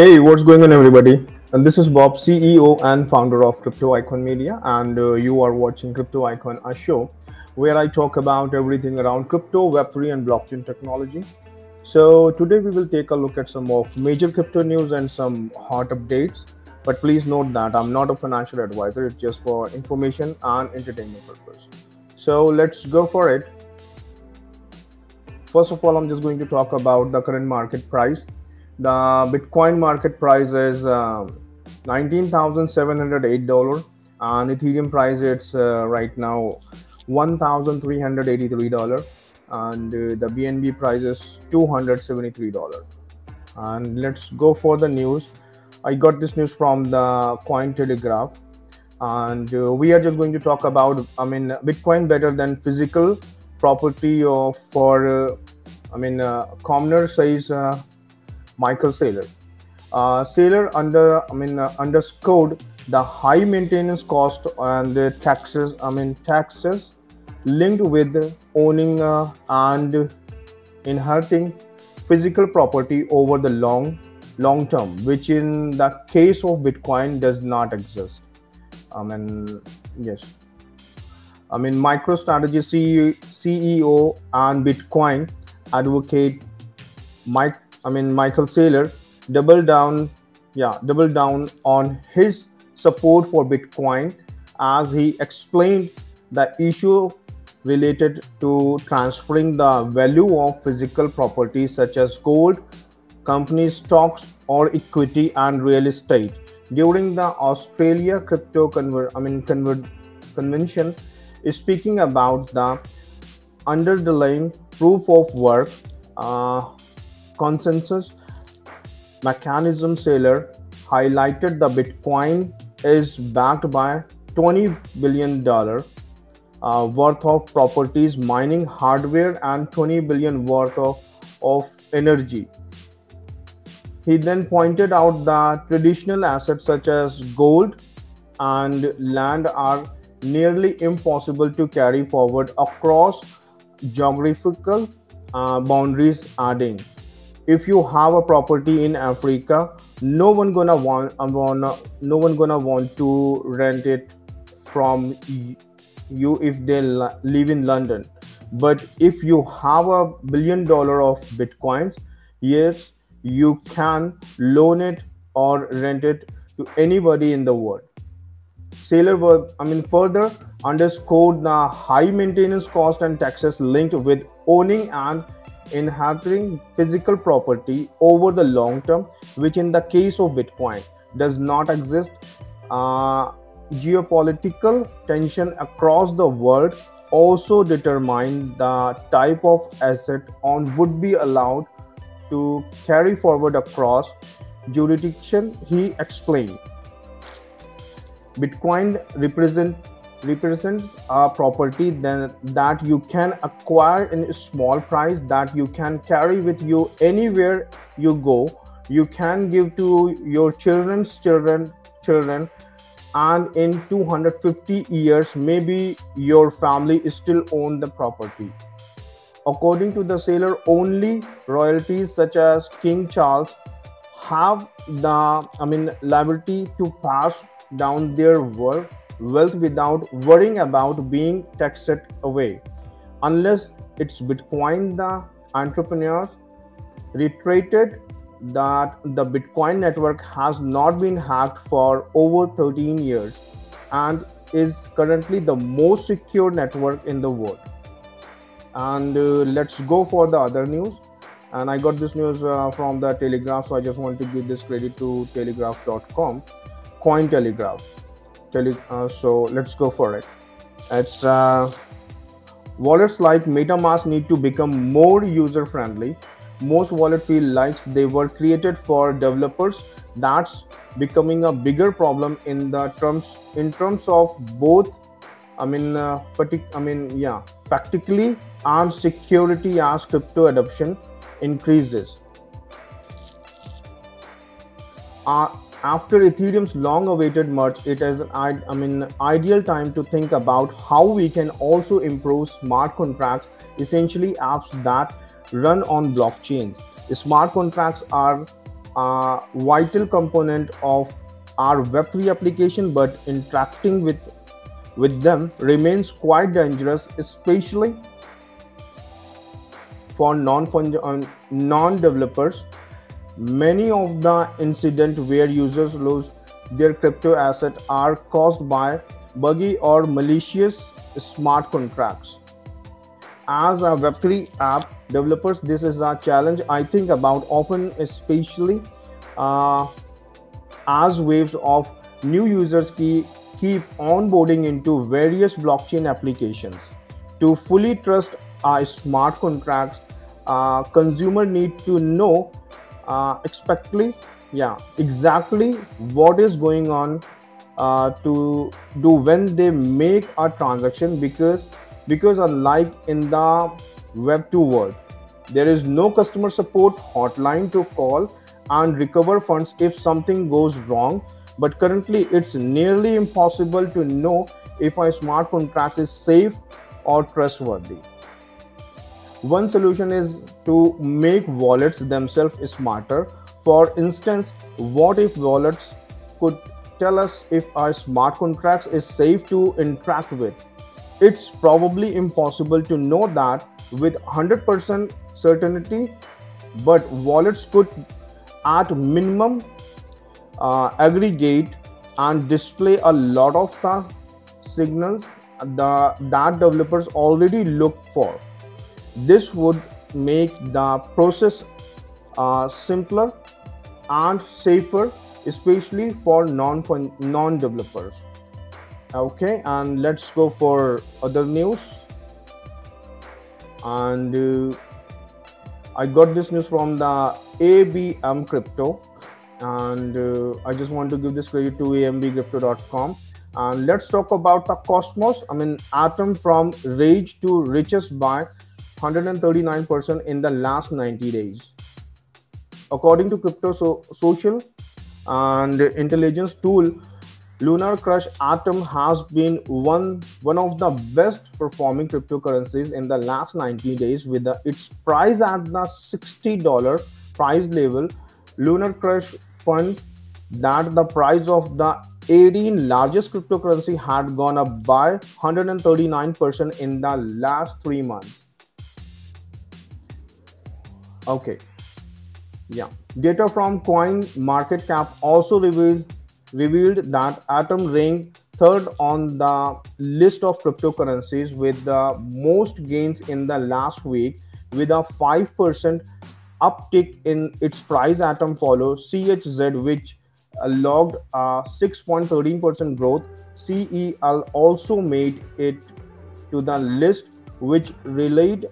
Hey, what's going on, everybody? And this is Bob, CEO and founder of Crypto Ikon Media, and uh, you are watching Crypto Ikon, a show where I talk about everything around crypto, Web3, and blockchain technology. So today we will take a look at some of major crypto news and some hot updates. But please note that I'm not a financial advisor; it's just for information and entertainment purpose. So let's go for it. First of all, I'm just going to talk about the current market price the bitcoin market price is um, $19708 and ethereum price it's uh, right now $1383 and uh, the bnb price is $273 and let's go for the news. I got this news from the Cointelegraph and uh, we are just going to talk about i mean bitcoin better than physical property of for uh, i mean uh, commoner says uh, Michael Saylor. Uh, Saylor under I mean uh, underscored the high maintenance cost and the taxes I mean taxes linked with owning uh, and inheriting physical property over the long long term, which in the case of Bitcoin does not exist. I mean yes. I mean, MicroStrategy CEO and Bitcoin advocate Mike I mean, Michael Saylor doubled down, yeah, doubled down on his support for Bitcoin as he explained the issue related to transferring the value of physical properties such as gold, company stocks, or equity and real estate. During the Australia crypto conver- I mean conver- convention is speaking about the underlying proof of work uh, consensus mechanism Saylor highlighted the Bitcoin is backed by 20 billion dollar uh, worth of properties, mining hardware, and 20 billion worth of, of energy. He then pointed out that traditional assets such as gold and land are nearly impossible to carry forward across geographical uh, boundaries, adding if you have a property in Africa, no one gonna want, uh, wanna, no one gonna want to rent it from you if they live in London. But if you have a billion dollar of bitcoins, yes, you can loan it or rent it to anybody in the world. Saylor, I mean, further underscored the high maintenance cost and taxes linked with owning and inheriting physical property over the long term, which in the case of Bitcoin does not exist. Uh, geopolitical tension across the world also determine the type of asset on would be allowed to carry forward across jurisdiction he explained bitcoin represent represents a property then that you can acquire in a small price that you can carry with you anywhere you go. You can give to your children's children children and in 250 years maybe your family still own the property. According to the Saylor only royalties such as king charles have the i mean liability to pass down their work wealth without worrying about being taxed away. Unless it's Bitcoin, the entrepreneurs reiterated that the Bitcoin network has not been hacked for over 13 years and is currently the most secure network in the world. And uh, let's go for the other news. And I got this news uh, from the Telegraph, so I just want to give this credit to telegraph.com. Cointelegraph uh, so let's go for it. It's uh, wallets like metamask need to become more user friendly most wallet feel like they were created for developers. That's becoming a bigger problem in the terms in terms of both i mean uh, partic- i mean yeah practically and security as crypto adoption increases. Uh, after Ethereum's long-awaited merge, it is an I mean ideal time to think about how we can also improve smart contracts, essentially apps that run on blockchains. Smart contracts are a vital component of our web3 application but interacting with with them remains quite dangerous especially for non uh, non developers many of the incident where users lose their crypto asset are caused by buggy or malicious smart contracts. As a web3 app developers this is a challenge i think about often especially uh, as waves of new users keep, keep onboarding into various blockchain applications. To fully trust a smart contracts uh, consumer need to know uh, expectly yeah exactly what is going on uh, to do when they make a transaction because because unlike in the web 2 world there is no customer support hotline to call and recover funds if something goes wrong. But currently it's nearly impossible to know if a smart contract is safe or trustworthy one solution is to make wallets themselves smarter. For instance what if wallets could tell us if our smart contracts is safe to interact with? It's probably impossible to know that with 100% certainty but wallets could at minimum uh, aggregate and display a lot of the signals the, that developers already look for this would make the process uh, simpler and safer especially for non non developers okay and let's go for other news. And uh, i got this news from the abm crypto. And uh, i just want to give this credit to ambcrypto.com and let's talk about the cosmos i mean atom from rage to richest by 139% in the last 90 days. According to crypto so- social and intelligence tool LunarCrush atom has been one one of the best performing cryptocurrencies in the last 90 days with the, its price at the $60 price level. LunarCrush fund that the price of the 18 largest cryptocurrency had gone up by 139% in the last 3 months okay. Yeah. Data from coin market cap also revealed revealed that atom ranked third on the list of cryptocurrencies with the most gains in the last week with a 5% uptick in its price atom follow chz which uh, logged a 6.13% growth. Cel also made it to the list which relayed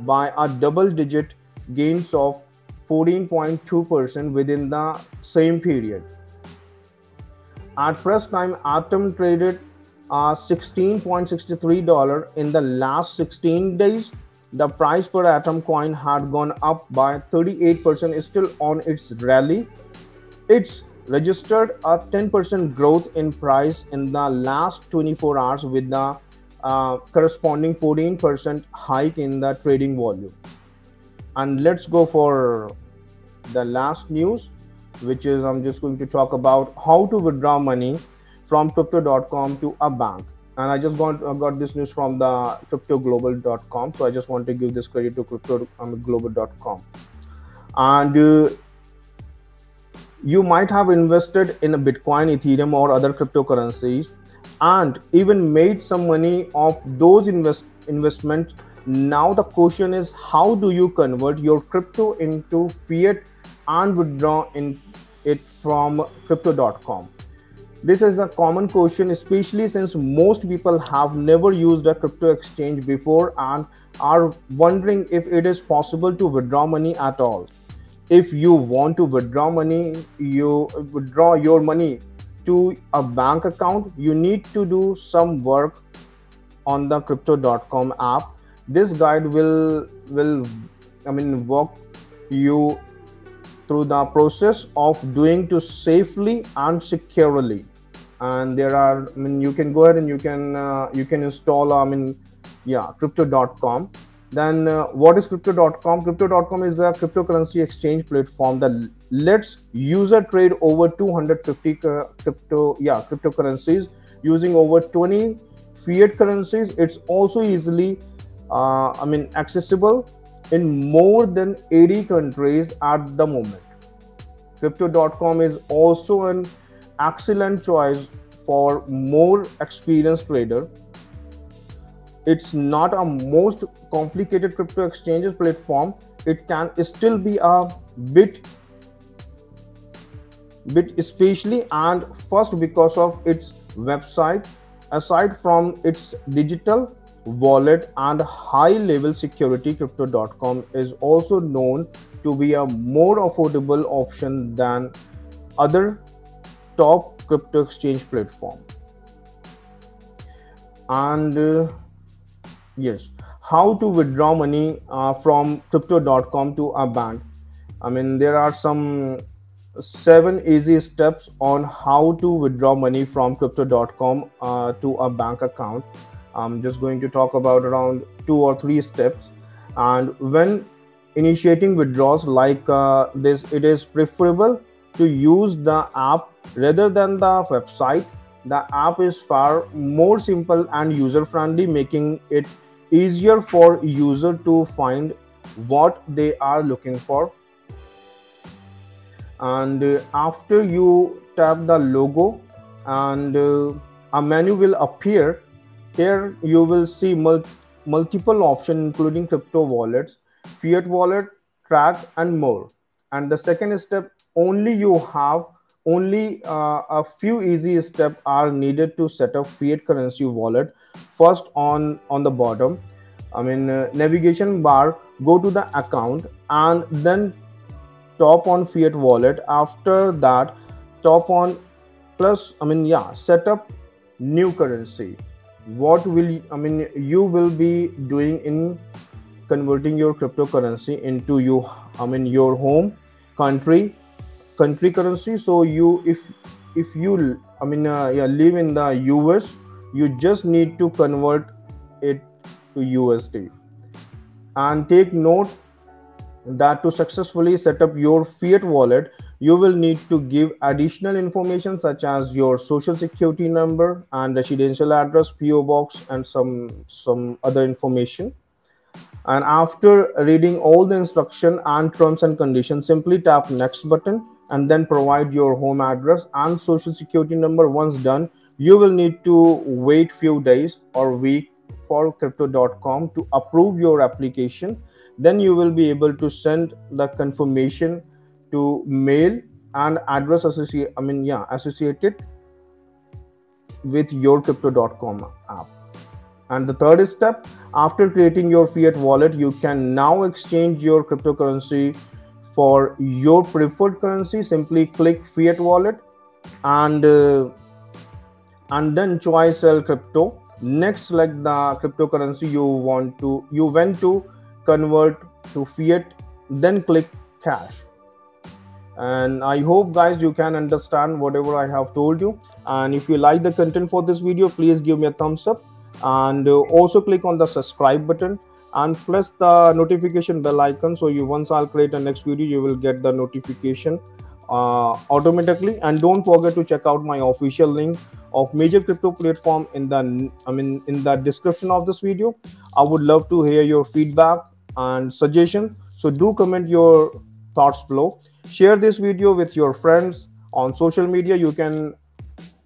by a double digit gains of 14.2% within the same period. At press time, Atom traded uh, $16.63 in the last 16 days. The price per Atom coin had gone up by 38%, still on its rally. It's registered a 10% growth in price in the last 24 hours with the uh, corresponding 14% hike in the trading volume and let's go for the last news which is i'm just going to talk about how to withdraw money from crypto.com to a bank. And i just got, uh, got this news from the cryptoglobal.com so i just want to give this credit to cryptoglobal.com and uh, you might have invested in a bitcoin ethereum or other cryptocurrencies and even made some money of those invest investments now the question is how do you convert your crypto into fiat and withdraw in it from crypto.com this is a common question especially since most people have never used a crypto exchange before and are wondering if it is possible to withdraw money at all. If you want to withdraw money you withdraw your money to a bank account you need to do some work on the crypto.com app this guide will will i mean walk you through the process of doing to safely and securely. And there are i mean you can go ahead and you can uh, you can install i mean yeah crypto.com then uh, what is crypto.com crypto.com is a cryptocurrency exchange platform that lets user trade over 250 crypto yeah cryptocurrencies using over 20 fiat currencies. It's also easily uh, i mean accessible in more than 80 countries at the moment. Crypto.com is also an excellent choice for more experienced trader. It's not a most complicated crypto exchanges platform. It can still be a bit bit especially and first because of its website. Aside from its digital wallet and high level security crypto.com is also known to be a more affordable option than other top crypto exchange platform. And uh, yes how to withdraw money uh, from crypto.com to a bank? I mean there are some seven easy steps on how to withdraw money from crypto.com uh, to a bank account i'm just going to talk about around two or three steps. And when initiating withdrawals like uh, this it is preferable to use the app rather than the website. The app is far more simple and user friendly making it easier for user to find what they are looking for. And uh, after you tap the logo and uh, a menu will appear here you will see mul multiple options including crypto wallets fiat wallet track and more. And the second step only you have only uh, a few easy steps are needed to set up fiat currency wallet. First on on the bottom i mean uh, navigation bar go to the account and then top on fiat wallet. After that top on plus i mean yeah set up new currency what will i mean you will be doing in converting your cryptocurrency into you i mean your home country country currency. So you if if you i mean uh, yeah live in the us you just need to convert it to usd and take note that to successfully set up your fiat wallet you will need to give additional information such as your social security number and residential address po box and some some other information. And after reading all the instruction and terms and conditions simply tap next button and then provide your home address and social security number. Once done you will need to wait few days or week for crypto.com to approve your application. Then you will be able to send the confirmation to mail and address associate i mean yeah associated with your crypto.com app. And the third step after creating your fiat wallet you can now exchange your cryptocurrency for your preferred currency. Simply click fiat wallet and uh, and then choose sell crypto. Next select the cryptocurrency you want to you went to convert to fiat then click cash and i hope guys you can understand whatever i have told you. And if you like the content for this video please give me a thumbs up. And uh, also click on the subscribe button and press the notification bell icon. So you once i'll create a next video you will get the notification uh, automatically. And don't forget to check out my official link of major crypto platform in the i mean in the description of this video. I would love to hear your feedback and suggestion. So do comment your thoughts below. Share this video with your friends on social media. You can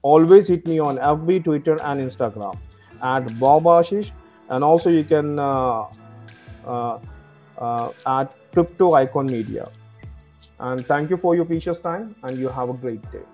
always hit me on fb twitter and instagram at bob ashish. And also you can uh, uh, uh, at crypto ikon media. And thank you for your precious time and you have a great day